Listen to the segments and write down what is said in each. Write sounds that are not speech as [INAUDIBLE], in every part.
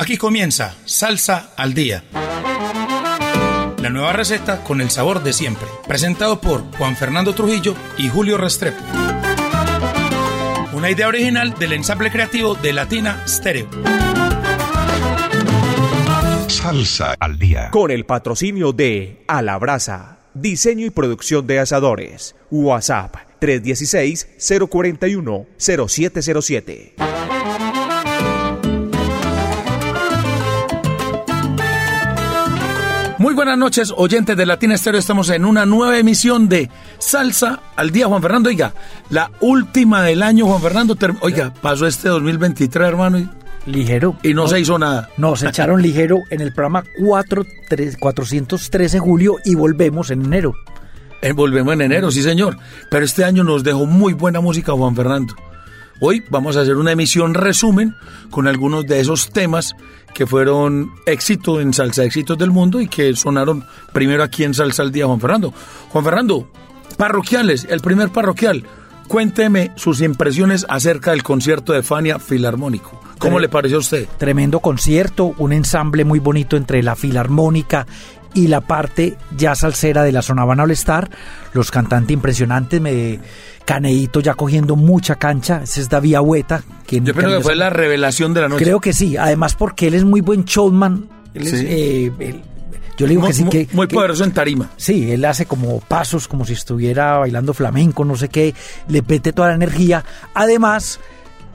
Aquí comienza Salsa al Día. La nueva receta con el sabor de siempre. Presentado por Juan Fernando Trujillo y Julio Restrepo. Una idea original del ensamble creativo de Latina Stereo. Salsa al Día. Con el patrocinio de A la Brasa. Diseño y producción de asadores. WhatsApp 316-041-0707. Muy buenas noches, oyentes de Latina Estéreo. Estamos en una nueva emisión de Salsa al Día, Juan Fernando. Oiga, la última del año, Juan Fernando. Oiga, pasó este 2023, hermano. Y, ligero. Y no, se hizo nada. No, se echaron [LAUGHS] ligero en el programa 4, 3, 413 julio y volvemos en enero. Eh, volvemos en enero, sí, señor. Pero este año nos dejó muy buena música, Juan Fernando. Hoy vamos a hacer una emisión resumen con algunos de esos temas que fueron éxito en Salsa Éxitos del Mundo y que sonaron primero aquí en Salsa al Día, Juan Fernando. Juan Fernando, parroquiales, el primer parroquial. Cuénteme sus impresiones acerca del concierto de Fania Filarmónico. ¿Cómo le pareció a usted? Tremendo concierto, un ensamble muy bonito entre la Filarmónica y la parte ya salsera de la zona Van Star. Los cantantes impresionantes, me Caneito ya cogiendo mucha cancha, ese es David Agüeta. Que Yo creo que fue la revelación de la noche. Creo que sí, además porque él es muy buen showman. Él es, eh, yo le digo que sí que... Muy poderoso en tarima. Sí, él hace como pasos, como si estuviera bailando flamenco, no sé qué, le pete toda la energía. Además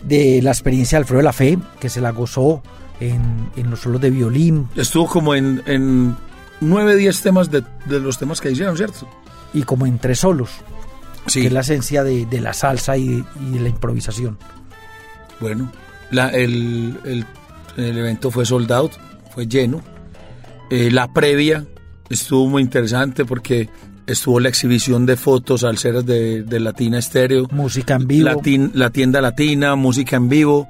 de la experiencia de Alfredo de la Fe, que se la gozó en, en los solos de violín. Estuvo como en, en 9, 10 temas de, de los temas que hicieron, ¿cierto? Y como en tres solos que es la esencia de, la salsa y, de la improvisación. Bueno, la, el, el, evento fue sold out, fue lleno. Eh, la previa estuvo muy interesante porque estuvo la exhibición de fotos salseras de, de Latina Estéreo. Música en vivo. la tienda latina, música en vivo.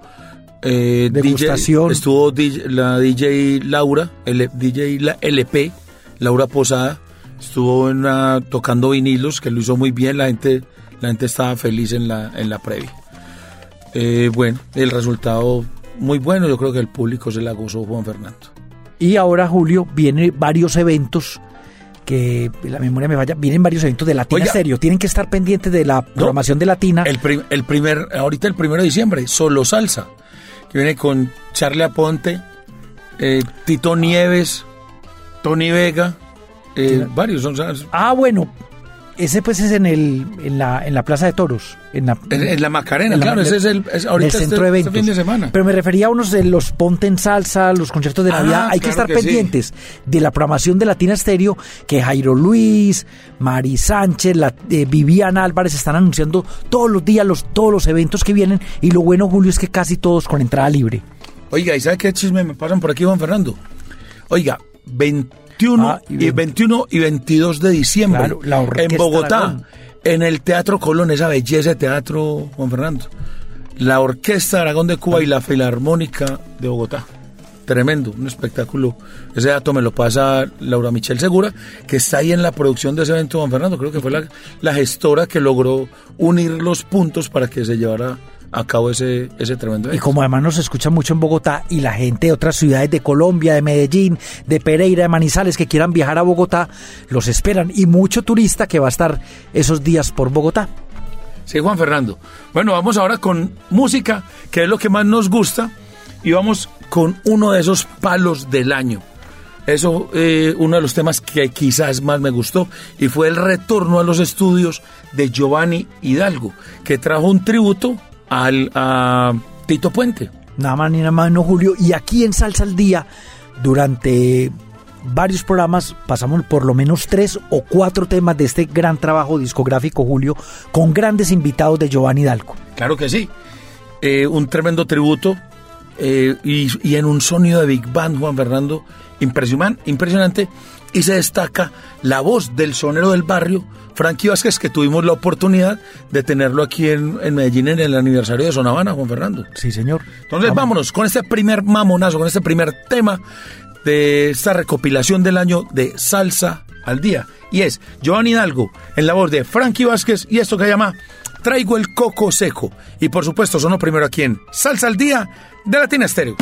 Eh, Degustación. estuvo la DJ Laura, el, DJ la LP, Laura Posada estuvo en tocando vinilos, que lo hizo muy bien, la gente, la gente estaba feliz en la, en la previa. Eh, bueno, el resultado muy bueno, yo creo que el público se la gozó Juan Fernando. Y ahora, Julio, vienen varios eventos que la memoria me vaya, vienen varios eventos de Latina Serio, tienen que estar pendientes de la programación de Latina. El, el, primer, ahorita el primero de diciembre, Solo Salsa, que viene con Charlie Aponte, eh, Tito Nieves, Tony Vega, eh, varios son. Ah, bueno. Ese pues es en el en la, en la Plaza de Toros. En la, en, la Macarena, claro, ese es el, ahorita este, centro de eventos. Este fin de semana. Pero me refería a unos de los Ponte en Salsa, los conciertos de ah, Navidad. Hay que estar pendientes de la programación de Latina Stereo, que Jairo Luis, Mari Sánchez, la, eh, Viviana Álvarez están anunciando todos los días los, todos los eventos que vienen. Y lo bueno, Julio, es que casi todos con entrada libre. Oiga, ¿y sabe qué chisme me pasan por aquí, Juan Fernando? Oiga, 20 21, ah, y, 21 y 22 de diciembre en Bogotá, en el Teatro Colón, esa belleza de teatro, Juan Fernando. La Orquesta Aragón de Cuba y la Filarmónica de Bogotá. Tremendo, un espectáculo. Ese dato me lo pasa Laura Michelle Segura, que está ahí en la producción de ese evento, Juan Fernando. Creo que fue la, la gestora que logró unir los puntos para que se llevara a cabo ese, ese tremendo Y como además nos escucha mucho en Bogotá y la gente de otras ciudades de Colombia, de Medellín, de Pereira, de Manizales que quieran viajar a Bogotá, los esperan y mucho turista que va a estar esos días por Bogotá. Sí, Juan Fernando. Bueno, vamos ahora con música, que es lo que más nos gusta, y vamos con uno de esos palos del año. Eso, eh, uno de los temas que quizás más me gustó, y fue el retorno a los estudios de Giovanni Hidalgo, que trajo un tributo al, a Tito Puente. Nada más ni nada más, no, Julio. Y aquí en Salsa al Día, durante varios programas, pasamos por lo menos tres o cuatro temas de este gran trabajo discográfico, Julio, con grandes invitados de Giovanni Dalco. Claro que sí. Eh, un tremendo tributo eh, y, y, en un sonido de Big Band, Juan Fernando, impresionante, impresionante. Y se destaca la voz del sonero del barrio, Frankie Vázquez, que tuvimos la oportunidad de tenerlo aquí en, Medellín en el aniversario de Sonavana, Juan Fernando. Sí, señor. Entonces vámonos con este primer mamonazo, con este primer tema de esta recopilación del año de Salsa al Día. Y es Giovanni Hidalgo en la voz de Frankie Vázquez y esto que llama Traigo el Coco Seco. Y por supuesto sonó primero aquí en Salsa al Día de Latina Estéreo.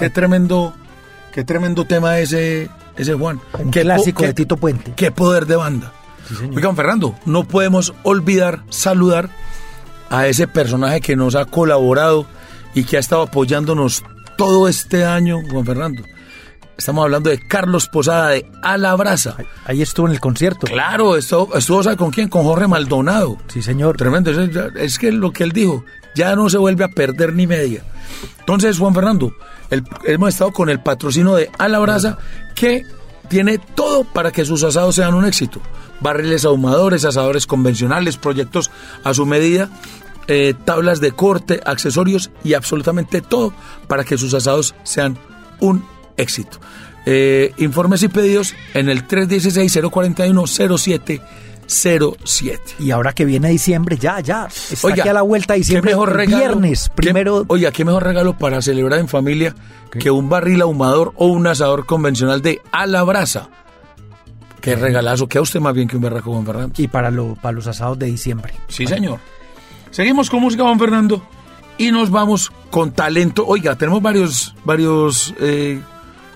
Qué tremendo, qué tremendo tema ese, ese Juan. Un clásico de Tito Puente. Qué poder de banda. Oigan, Fernando, no podemos olvidar saludar a ese personaje que nos ha colaborado y que ha estado apoyándonos todo este año, Juan Fernando. Estamos hablando de Carlos Posada de Alabraza. Ahí estuvo en el concierto. Claro, estuvo, estuvo ¿sabe con quién? Con Jorge Maldonado. Sí, señor. Tremendo. Es que lo que él dijo, ya no se vuelve a perder ni media. Entonces, Juan Fernando, hemos estado con el patrocino de Alabraza, que tiene todo para que sus asados sean un éxito. Barriles ahumadores, asadores convencionales, proyectos a su medida, eh, tablas de corte, accesorios y absolutamente todo para que sus asados sean un éxito. Eh, informes y pedidos en el 316-041-0707. Y ahora que viene diciembre, ya, ya. Está aquí a la vuelta diciembre. mejor regalo, viernes, primero. oiga, qué mejor regalo para celebrar en familia que un barril ahumador o un asador convencional de a la brasa. Qué regalazo, que a usted más bien que un berraco, Juan Fernando. Y para, lo, para los asados de diciembre. Sí, señor. Seguimos con música, Juan Fernando. Y nos vamos con talento. Oiga, tenemos varios, varios eh,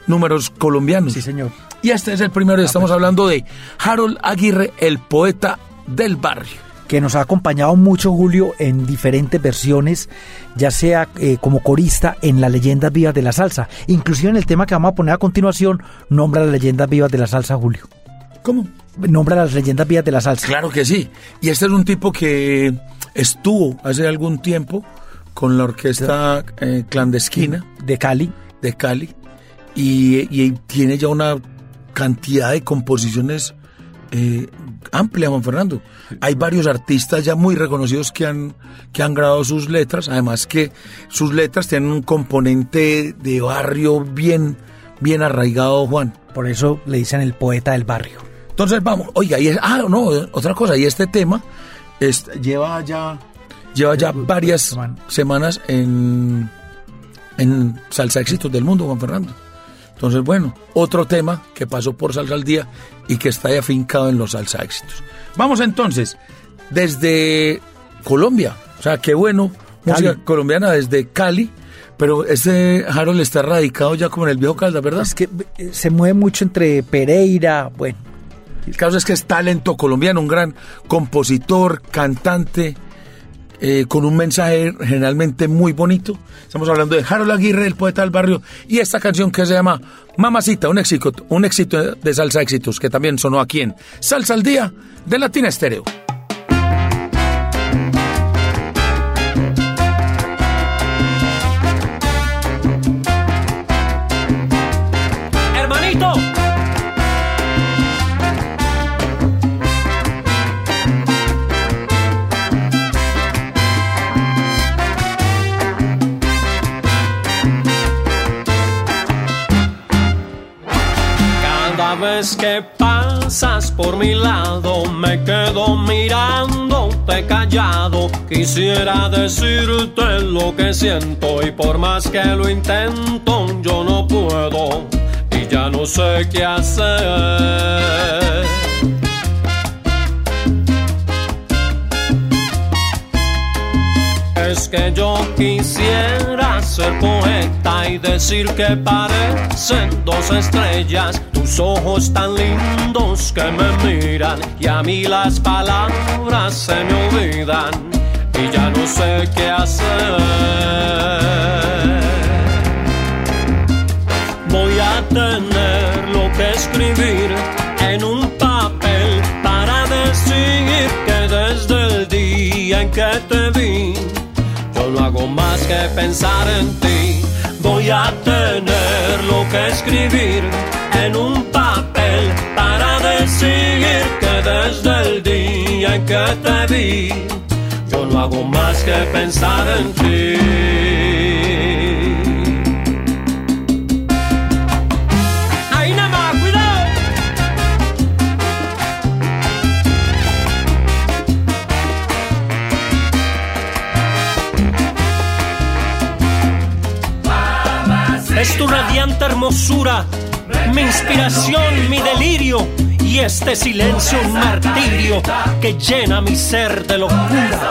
números colombianos. Sí, señor. Y este es el primero, y ah, estamos pues. hablando de Harold Aguirre, el poeta del barrio que nos ha acompañado mucho Julio en diferentes versiones, ya sea eh, como corista en las leyendas vivas de la salsa. Inclusive en el tema que vamos a poner a continuación, nombra las leyendas vivas de la salsa, Julio. ¿Cómo? Nombra las leyendas vivas de la salsa. Claro que sí. Y este es un tipo que estuvo hace algún tiempo con la orquesta eh, clandestina. De Cali. De Cali y, tiene ya una cantidad de composiciones eh, amplia, Juan Fernando. Hay varios artistas ya muy reconocidos que han, que han grabado sus letras, además que sus letras tienen un componente de barrio bien, bien arraigado, Juan. Por eso le dicen el poeta del barrio. Entonces vamos, oiga, y ah, no, otra cosa, y este tema lleva ya, lleva ya varias semanas en, en Salsa Éxitos del Mundo, Juan Fernando. Entonces, bueno, otro tema que pasó por Salsa al Día y que está ahí afincado en los Salsa Éxitos. Vamos entonces, desde Colombia, o sea, qué bueno, música colombiana desde Cali, pero ese Harold está radicado ya como en el viejo Calda, ¿verdad? Es que eh, se mueve mucho entre Pereira, bueno. El caso es que es talento colombiano, un gran compositor, cantante, eh, con un mensaje generalmente muy bonito. Estamos hablando de Harold Aguirre, el poeta del barrio, y esta canción que se llama Mamacita, un éxito, un éxito de salsa éxitos, que también sonó aquí en Salsa al Día de Latina Estéreo. Que pasas por mi lado me quedo mirándote callado. Quisiera decirte lo que siento y por más que lo intento yo no puedo y ya no sé qué hacer. Que yo quisiera ser poeta y decir que parecen dos estrellas, tus ojos tan lindos que me miran y a mí las palabras se me olvidan y ya no sé qué hacer. Voy a tener lo que escribir en un papel para decir que desde el día en que te vi hago más que pensar en ti. Voy a tener lo que escribir en un papel para decir que desde el día en que te vi, yo no hago más que pensar en ti. Tu radiante hermosura, mi inspiración, mi delirio y este silencio un martirio que llena mi ser de locura.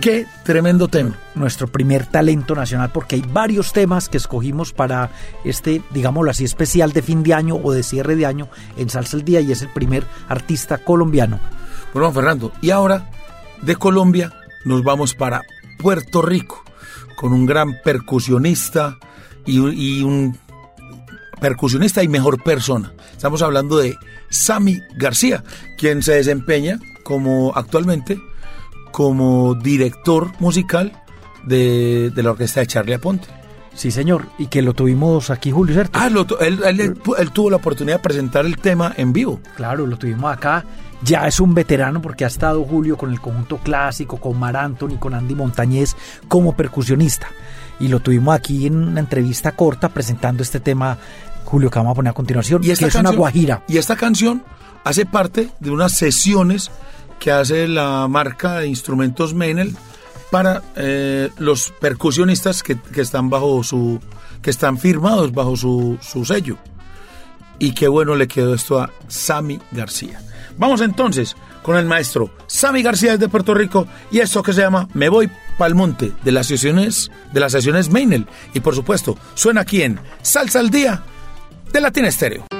qué tremendo tema. Nuestro primer talento nacional, porque hay varios temas que escogimos para este, digámoslo así, especial de fin de año o de cierre de año en Salsa al Día y es el primer artista colombiano. Bueno, Fernando, y ahora de Colombia nos vamos para Puerto Rico con un gran percusionista y, y un percusionista y mejor persona. Estamos hablando de Sammy García, quien se desempeña como actualmente como director musical de, la orquesta de Charlie Aponte. Sí, señor, y que lo tuvimos aquí, Julio, ¿cierto? Ah, él, tuvo la oportunidad de presentar el tema en vivo. Claro, lo tuvimos acá. Ya es un veterano porque ha estado Julio con el conjunto clásico, con Mar Anthony, con Andy Montañez como percusionista. Y lo tuvimos aquí en una entrevista corta presentando este tema Julio, que vamos a poner a continuación, y esta es una guajira. Y esta canción hace parte de unas sesiones que hace la marca de instrumentos Menel para eh, los percusionistas que, están bajo su que están firmados bajo su, su sello. Y qué bueno le quedó esto a Sammy García. Vamos entonces con el maestro Sammy García desde Puerto Rico y esto que se llama Me voy pa'l monte de las sesiones de las sesiones Meinel y por supuesto suena aquí en Salsa al día de Latina Estéreo.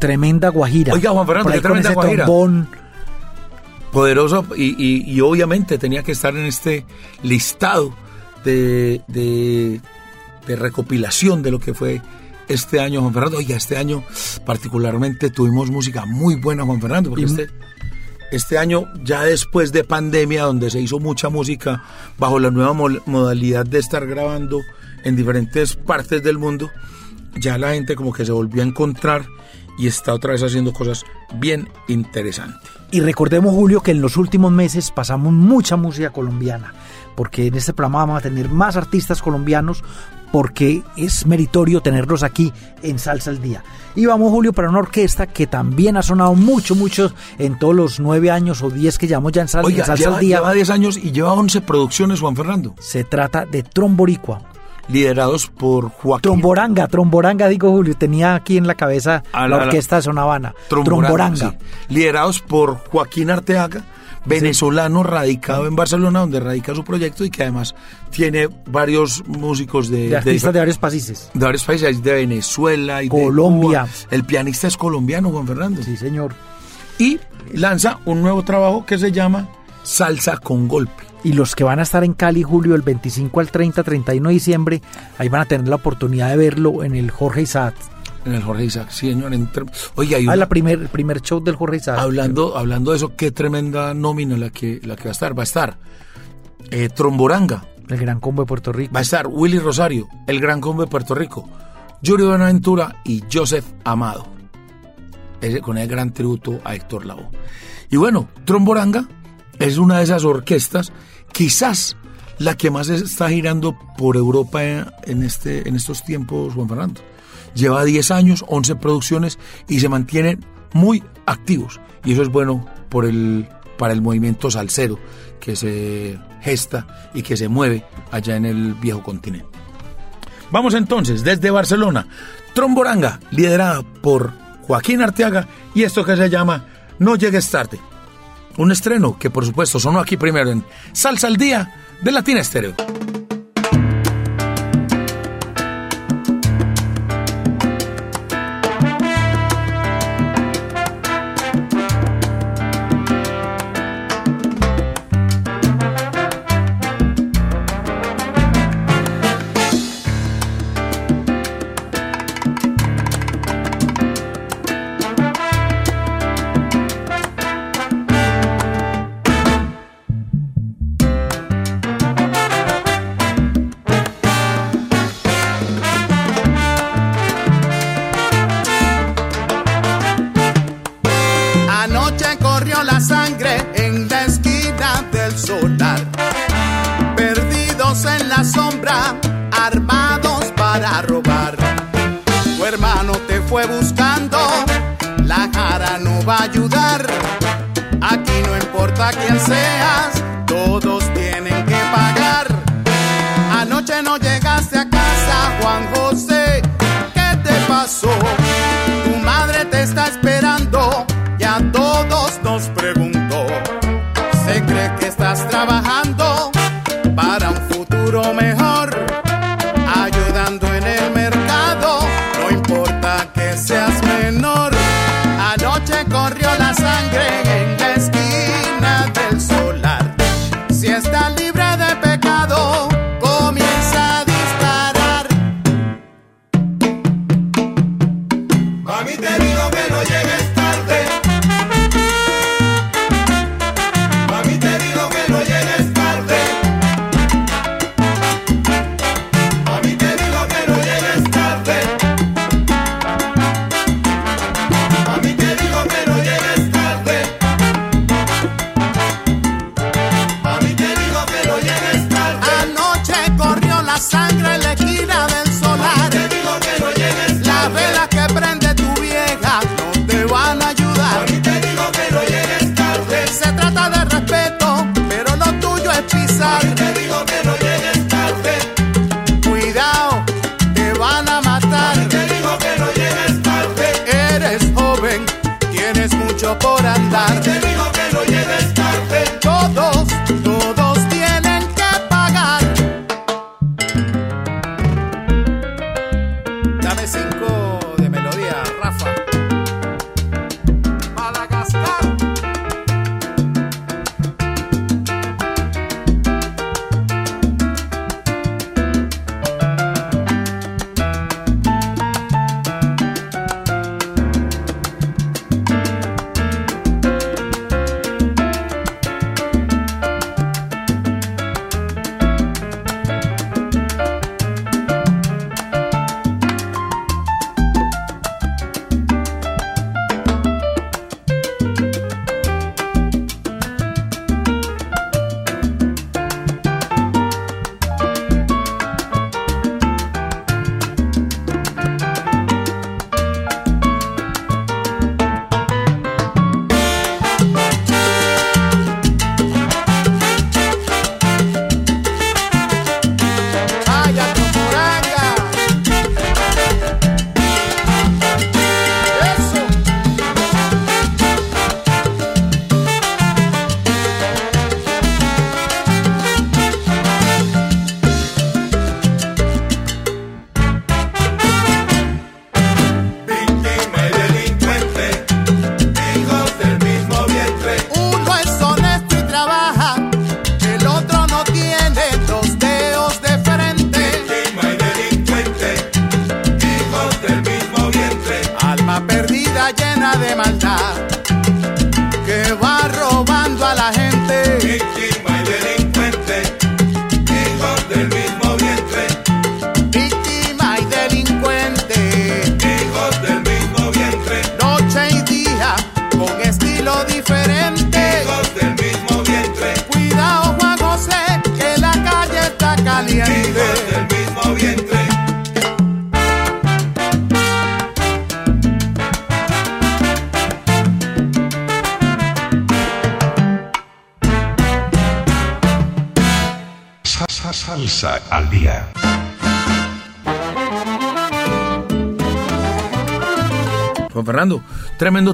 Tremenda guajira. Oiga, Juan Fernando, qué tremenda guajira. Poderoso y, obviamente tenía que estar en este listado de, de, recopilación de lo que fue este año, Juan Fernando. Oiga, este año particularmente tuvimos música muy buena, Juan Fernando, porque este, este año, ya después de pandemia, donde se hizo mucha música bajo la nueva modalidad de estar grabando en diferentes partes del mundo, ya la gente como que se volvió a encontrar y está otra vez haciendo cosas bien interesantes. Y recordemos, Julio, que en los últimos meses pasamos mucha música colombiana, porque en este programa vamos a tener más artistas colombianos, porque es meritorio tenerlos aquí en Salsa al Día. Y vamos, Julio, para una orquesta que también ha sonado mucho, mucho en todos los nueve años o diez que llevamos ya en, Salsa al Día. Lleva diez años y lleva once producciones, Juan Fernando. Se trata de Tromboricua, liderados por Joaquín. Tromboranga, Tromboranga, digo Julio, tenía aquí en la cabeza la, orquesta de Sonavana. Tromboranga. Liderados por Joaquín Arteaga, venezolano radicado en Barcelona, donde radica su proyecto y que además tiene varios músicos de... De artistas de, varios países. De varios países, de Venezuela y Colombia. El pianista es colombiano, Juan Fernando. Sí, señor. Y lanza un nuevo trabajo que se llama Salsa con Golpe y los que van a estar en Cali, Julio, el 25 al 30, 31 de diciembre, ahí van a tener la oportunidad de verlo en el Jorge Isaac. En el Jorge Isaac, sí, señor. Oye, hay ah, la primer, el primer show del Jorge Isaac. Hablando, hablando de eso, qué tremenda nómina la que, la que va a estar. Va a estar eh, Tromboranga. El Gran Combo de Puerto Rico. Va a estar Willy Rosario, el Gran Combo de Puerto Rico. Yuri Buenaventura y Joseph Amado. Con el gran tributo a Héctor Lavoe. Y bueno, Tromboranga es una de esas orquestas, quizás la que más está girando por Europa en, este, en estos tiempos, Juan Fernando. Lleva 10 años, 11 producciones y se mantienen muy activos. Y eso es bueno por el, para el movimiento salsero que se gesta y que se mueve allá en el viejo continente. Vamos entonces desde Barcelona, Tromboranga, liderada por Joaquín Arteaga y esto que se llama No llegues tarde. Un estreno que por supuesto sonó aquí primero en Salsa al Día de Latina Estéreo. ayudar.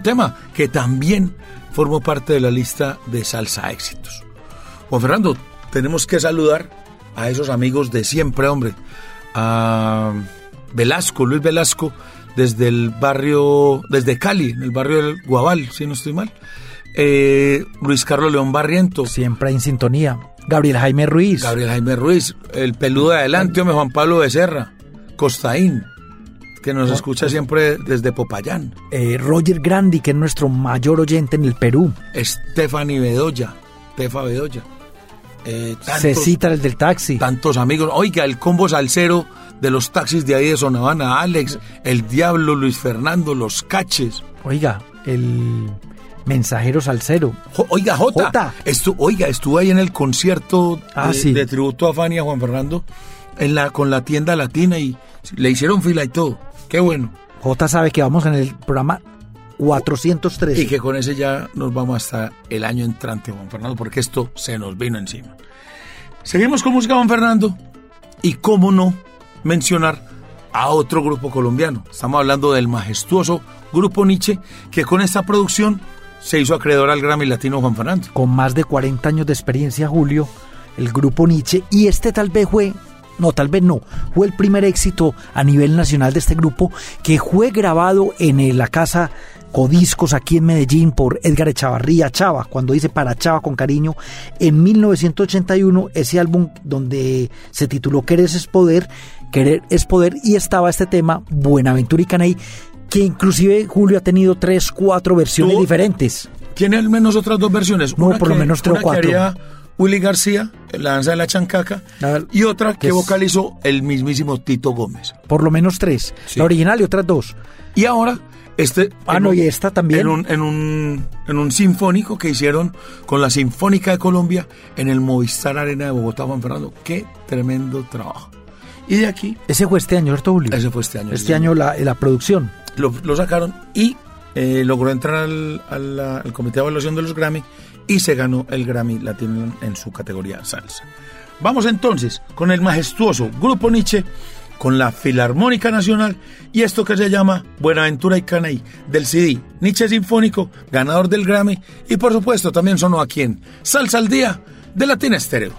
Tema que también formó parte de la lista de salsa éxitos. Juan Fernando, tenemos que saludar a esos amigos de siempre, hombre. A Velasco, Luis Velasco, desde el barrio, desde Cali, en el barrio del Guabal, si no estoy mal. Eh, Luis Carlos León Barriento. Siempre en sintonía. Gabriel Jaime Ruiz. Gabriel Jaime Ruiz, el peludo de adelante, hombre, Juan Pablo Becerra, Costaín, que nos escucha siempre desde Popayán. Eh, Roger Grandi, que es nuestro mayor oyente en el Perú. Stephanie Bedoya, Tefa Bedoya. Eh, Cecita, el del taxi. Tantos amigos. Oiga, el combo salsero de los taxis de ahí de Sonavana, Alex, el Diablo, Luis Fernando, los Caches. Oiga, el Mensajero Salcero. oiga, Jota. oiga, estuve ahí en el concierto ah, de, tributo a Fania Juan Fernando en la, con la tienda latina y le hicieron fila y todo. Qué bueno. Jota sabe que vamos en el programa 403. Y que con ese ya nos vamos hasta el año entrante, Juan Fernando, porque esto se nos vino encima. Seguimos con música, Juan Fernando. Y cómo no mencionar a otro grupo colombiano. Estamos hablando del majestuoso Grupo Nietzsche, que con esta producción se hizo acreedor al Grammy Latino Juan Fernando. Con más de 40 años de experiencia, Julio, el grupo Nietzsche, y este tal vez fue, no, tal vez no, fue el primer éxito a nivel nacional de este grupo que fue grabado en la casa Codiscos aquí en Medellín por Edgar Echavarría Chava, cuando dice para Chava con cariño, en 1981, ese álbum donde se tituló Querer es poder, Querer es poder, y estaba este tema, Buenaventura y Caney, que inclusive Julio ha tenido tres, cuatro versiones diferentes. Tiene al menos otras dos versiones. No, por lo menos tres o cuatro. Willy García, la danza de la chancaca, y otra que, vocalizó el mismísimo Tito Gómez. Por lo menos tres. La original y otras dos. Y ahora, este. Ah, no, y esta también. En un, en, un, en un sinfónico que hicieron con la Sinfónica de Colombia en el Movistar Arena de Bogotá, Juan Fernando. Qué tremendo trabajo. Y de aquí. Ese fue este año, ¿cierto? Ese fue este año. Este año la, la producción lo, sacaron y eh, logró entrar al, comité de evaluación de los Grammy y se ganó el Grammy Latino en su categoría salsa. Vamos entonces con el majestuoso Grupo Nietzsche, con la Filarmónica Nacional y esto que se llama Buenaventura y Canay del CD Nietzsche Sinfónico, ganador del Grammy y por supuesto también sonó aquí en Salsa al Día de Latina Estéreo.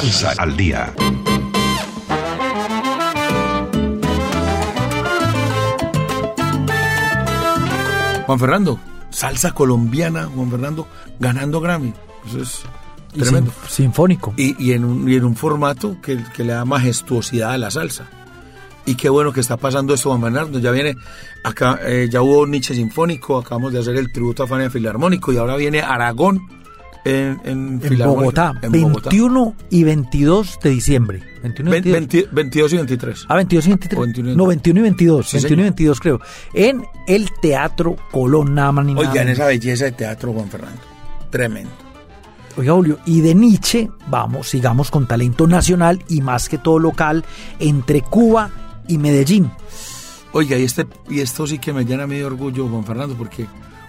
Salsa, al día. Juan Fernando, salsa colombiana, Juan Fernando, ganando Grammy. Eso es tremendo. sinfónico. Y, en un, y en un formato que, que le da majestuosidad a la salsa. Y qué bueno que está pasando esto, Juan Bernardo. Ya viene, acá eh, ya hubo Nietzsche Sinfónico, acabamos de hacer el tributo a Fania Filarmónico y ahora viene Aragón en, en, Bogotá, 21 y 22 de diciembre. 21 y 22. 22 y 23. Ah, 22 y 23. 21 y no, 21 y 22. 21 y 22 creo. En el Teatro Colón, nada más ni Oigan, esa belleza de teatro, Juan Fernando. Tremendo. Oiga, Julio, y de Nietzsche, vamos, sigamos con talento nacional y más que todo local entre Cuba y Medellín. Oiga, y, este, y esto sí que me llena medio orgullo, Juan Fernando, porque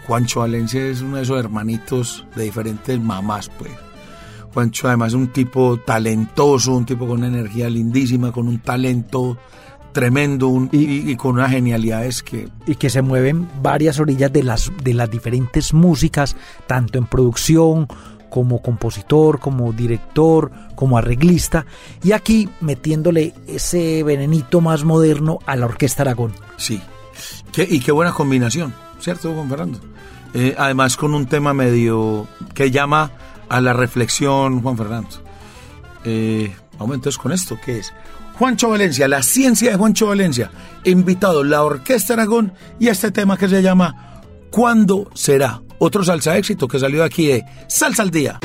Juancho Valencia es uno de esos hermanitos de diferentes mamás, pues. Juancho además es un tipo talentoso, un tipo con una energía lindísima, con un talento tremendo y, con unas genialidades que... Y que se mueven varias orillas de las, de las diferentes músicas, tanto en producción como compositor, como director, como arreglista, y aquí metiéndole ese venenito más moderno a la Orquesta Aragón. Sí, y qué buena combinación, ¿cierto, Juan Fernando? Eh, además con un tema medio que llama a la reflexión, Juan Fernando. Eh, con esto, ¿qué es? Juancho Valencia, la ciencia de Juancho Valencia, invitado la Orquesta Aragón y este tema que se llama ¿Cuándo será? Otro salsa éxito que salió aquí de Salsa al Día.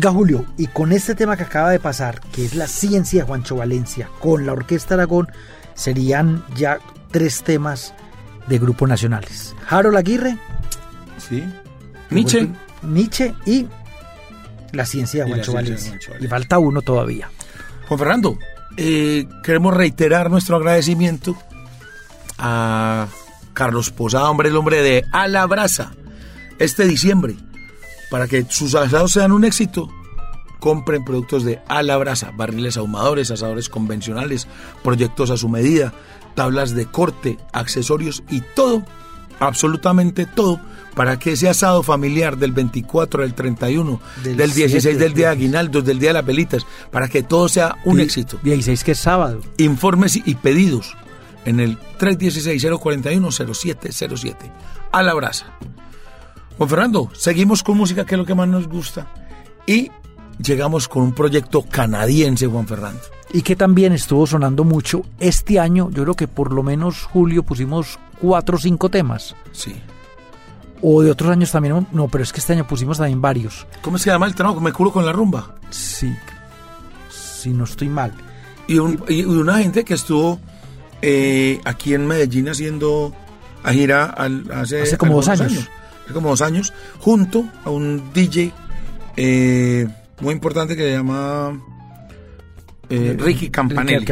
Oiga Julio, y con este tema que acaba de pasar, que es la ciencia de Juancho Valencia, con la Orquesta Aragón, serían ya tres temas de grupos nacionales. Harold Aguirre. Sí. Nietzsche. Nietzsche y la ciencia de Juancho Valencia. Y falta uno todavía. Juan Fernando, eh, queremos reiterar nuestro agradecimiento a Carlos Posada, hombre, el hombre de A la Brasa, este diciembre, para que sus asados sean un éxito. Compren productos de A la Brasa, barriles ahumadores, asadores convencionales, proyectos a su medida, tablas de corte, accesorios y todo, absolutamente todo, para que ese asado familiar del 24, del 31, del, 16 del día de aguinaldos, del día de las velitas, para que todo sea un éxito. 16 que es sábado. Informes y pedidos en el 316-041-0707. A la brasa. Juan Fernando, seguimos con música que es lo que más nos gusta. Y llegamos con un proyecto canadiense, Juan Fernando. Y que también estuvo sonando mucho este año. Yo creo que por lo menos julio pusimos cuatro o cinco temas. Sí. O de otros años también, no, pero es que este año pusimos también varios. ¿Cómo se llama el trabajo? ¿Me culo con la rumba? Sí, si no estoy mal. Y, una gente que estuvo eh, aquí en Medellín haciendo a gira hace, como dos años. Hace como dos años, junto a un DJ eh, muy importante que se llama eh, Ricky Campanelli.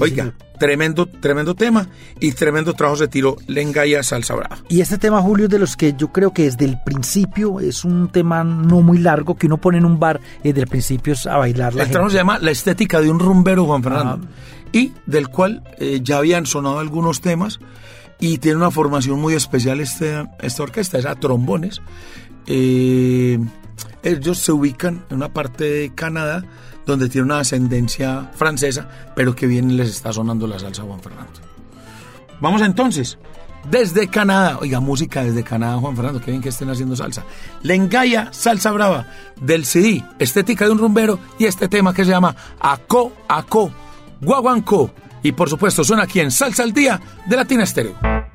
Oiga, tremendo, tremendo tema y tremendo trabajo de tiro Lengaya Salsa Brava. Y este tema, Julio, de los que yo creo que desde el principio es un tema no muy largo que uno pone en un bar y desde el principio es a bailar la El trabajo se llama La estética de un rumbero, Juan Fernando, ah. y del cual eh, ya habían sonado algunos temas y tiene una formación muy especial este, esta orquesta, es a trombones. Eh, ellos se ubican en una parte de Canadá donde tiene una ascendencia francesa, pero que bien les está sonando la salsa Juan Fernando. Vamos entonces, desde Canadá, oiga, música desde Canadá, Juan Fernando, qué bien que estén haciendo salsa. Lengaya, salsa brava, del CD, estética de un rumbero, y este tema que se llama Aco, Aco, Guaguancó. Y por supuesto, suena aquí en Salsa al Día de Latina Estéreo.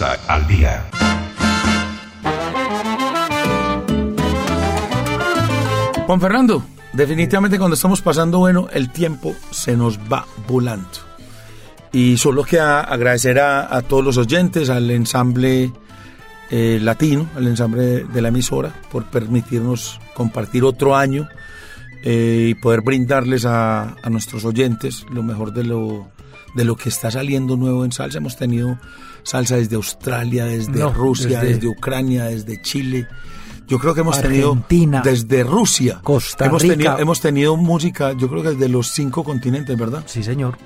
Al día. Juan Fernando, definitivamente cuando estamos pasando bueno, el tiempo se nos va volando. Y solo queda agradecer a, todos los oyentes, al ensamble eh, latino, al ensamble de la emisora, por permitirnos compartir otro año eh, y poder brindarles a, nuestros oyentes lo mejor de lo, de lo que está saliendo nuevo en salsa. Hemos tenido salsa desde Australia, desde Rusia, desde... Ucrania, desde Chile. Yo creo que hemos Argentina, tenido desde Rusia, Costa hemos Rica. Tenido, hemos tenido música, yo creo que desde los cinco continentes, ¿verdad? Sí, señor.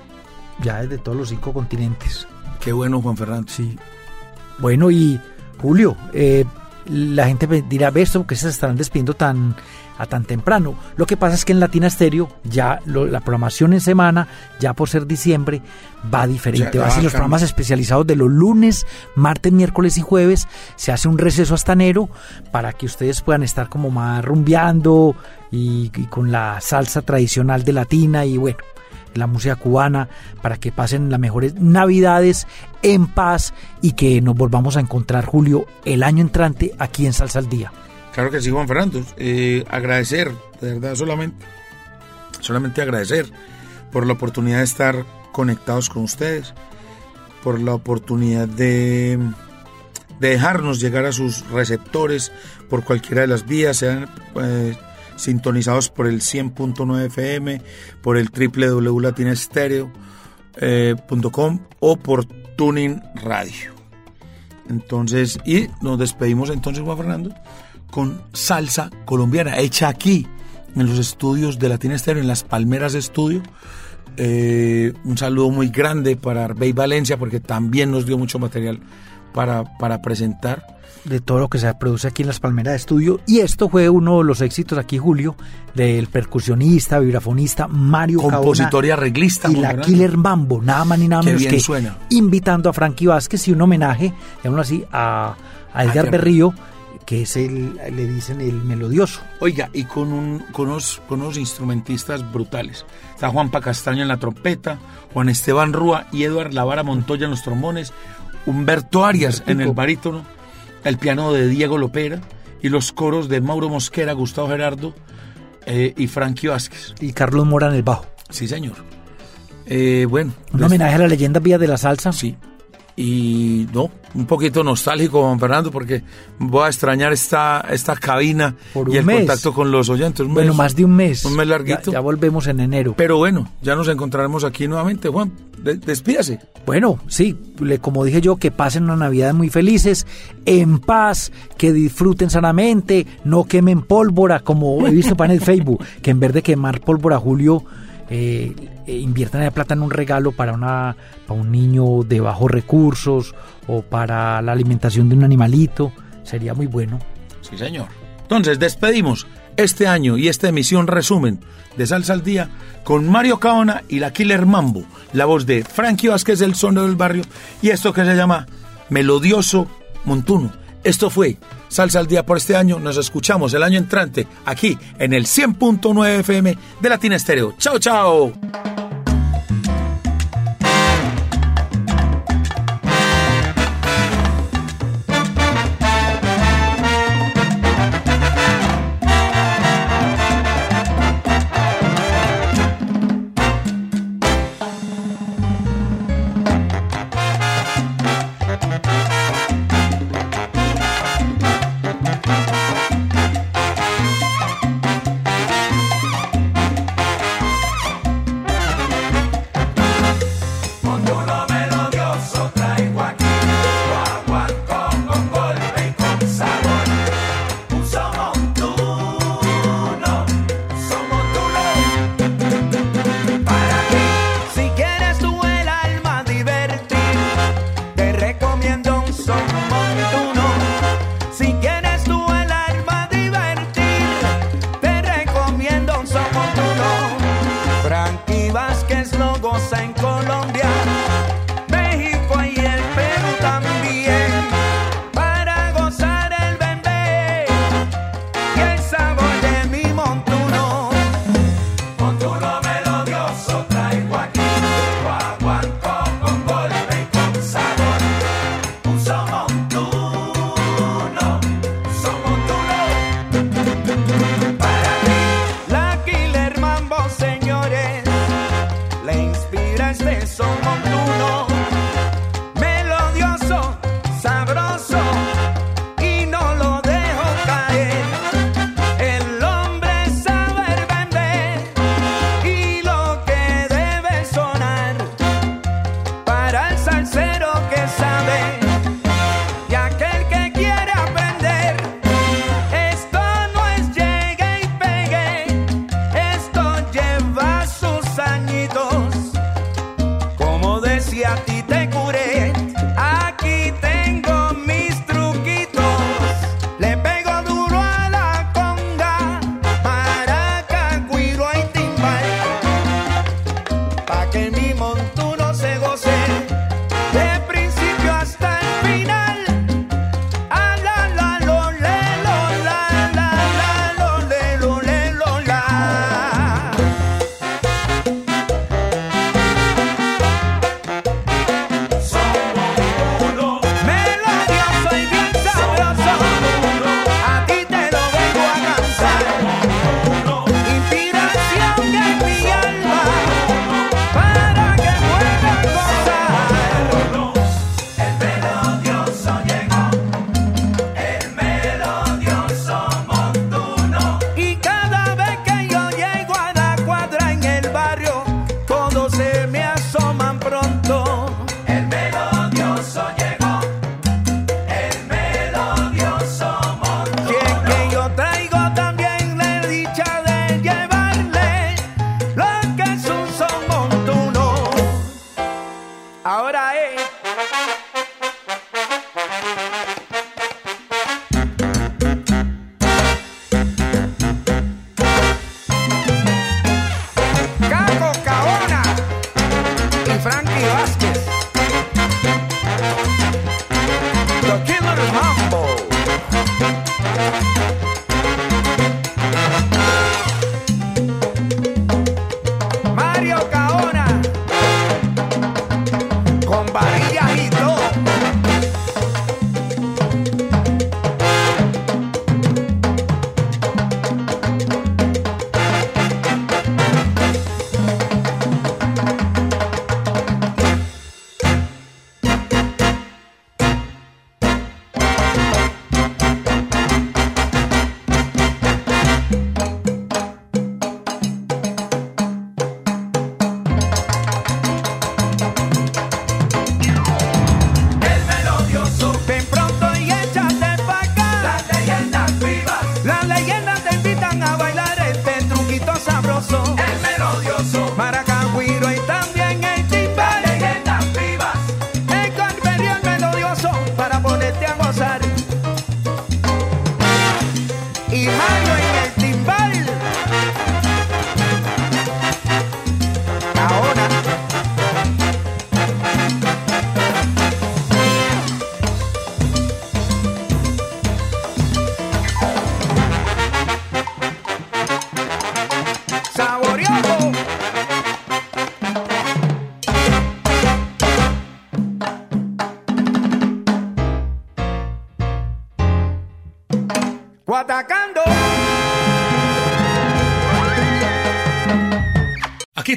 Ya desde todos los cinco continentes. Qué bueno, Juan Fernando. Sí. Bueno, y Julio, eh, la gente dirá, ¿ves esto? que se estarán despidiendo tan a tan temprano. Lo que pasa es que en Latina Stereo ya la programación en semana, ya por ser diciembre, va diferente. va a ser los programas especializados de los lunes, martes, miércoles y jueves. Se hace un receso hasta enero para que ustedes puedan estar como más rumbeando y, y con la salsa tradicional de Latina y bueno la música cubana, para que pasen las mejores navidades en paz y que nos volvamos a encontrar, Julio, el año entrante aquí en Salsa al Día. Claro que sí, Juan Fernando. Eh, agradecer, de verdad, solamente, solamente agradecer por la oportunidad de estar conectados con ustedes, por la oportunidad de, dejarnos llegar a sus receptores por cualquiera de las vías, sean pues, sintonizados por el 100.9 FM, por el www.latinestereo.com eh, o por Tuning Radio. Entonces, y nos despedimos entonces, Juan Fernando, con salsa colombiana, hecha aquí, en los estudios de Latina Estéreo, en las Palmeras Estudio. Eh, un saludo muy grande para Arbey Valencia, porque también nos dio mucho material para, para presentar de todo lo que se produce aquí en las Palmeras de Estudio. Y esto fue uno de los éxitos aquí, Julio, del percusionista, vibrafonista Mario Compositor y arreglista. Y la Killer Mambo, nada más ni nada menos que suena. invitando a Frankie Vázquez y un homenaje, llamémoslo así, a, Edgar Berrío que es el, le dicen el melodioso. Oiga, y con, un, con, unos, con unos instrumentistas brutales. Está Juan Castaño en la trompeta, Juan Esteban Rúa y Eduard Lavara Montoya en los trombones, Humberto Arias en el barítono, el piano de Diego Lopera y los coros de Mauro Mosquera, Gustavo Gerardo eh, y Frankie Vázquez. Y Carlos Mora en el bajo. Sí, señor. Eh, bueno. Un homenaje a la leyenda vía de la salsa. Sí, y no, un poquito nostálgico, Juan Fernando, porque voy a extrañar esta, esta cabina y el contacto con los oyentes. bueno, más de un mes. Un mes larguito. Ya, volvemos en enero. Pero bueno, ya nos encontraremos aquí nuevamente. Juan, despídase. Bueno, sí, como dije yo, que pasen una Navidad muy felices, en paz, que disfruten sanamente, no quemen pólvora, como he visto para en el Facebook, que en vez de quemar pólvora, Julio eh, eh, inviertan la plata en un regalo para, una, para un niño de bajos recursos o para la alimentación de un animalito. Sería muy bueno. Sí, señor. Entonces, despedimos este año y esta emisión resumen de Salsa al Día con Mario Caona y la Killer Mambo, la voz de Frankie Vázquez del Sono del Barrio y esto que se llama Melodioso Montuno. Esto fue Salsa al Día por este año. Nos escuchamos el año entrante aquí en el 100.9 FM de Latina Estéreo. Chao, chao.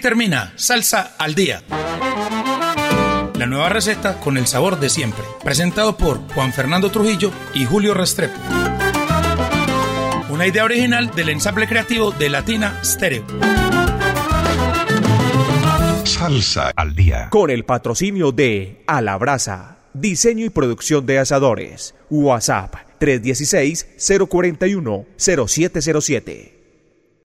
Termina Salsa al Día. La nueva receta con el sabor de siempre. Presentado por Juan Fernando Trujillo y Julio Restrepo. Una idea original del ensamble creativo de Latina Stereo. Salsa al Día. Con el patrocinio de A la Brasa. Diseño y producción de asadores. WhatsApp 316 041 0707.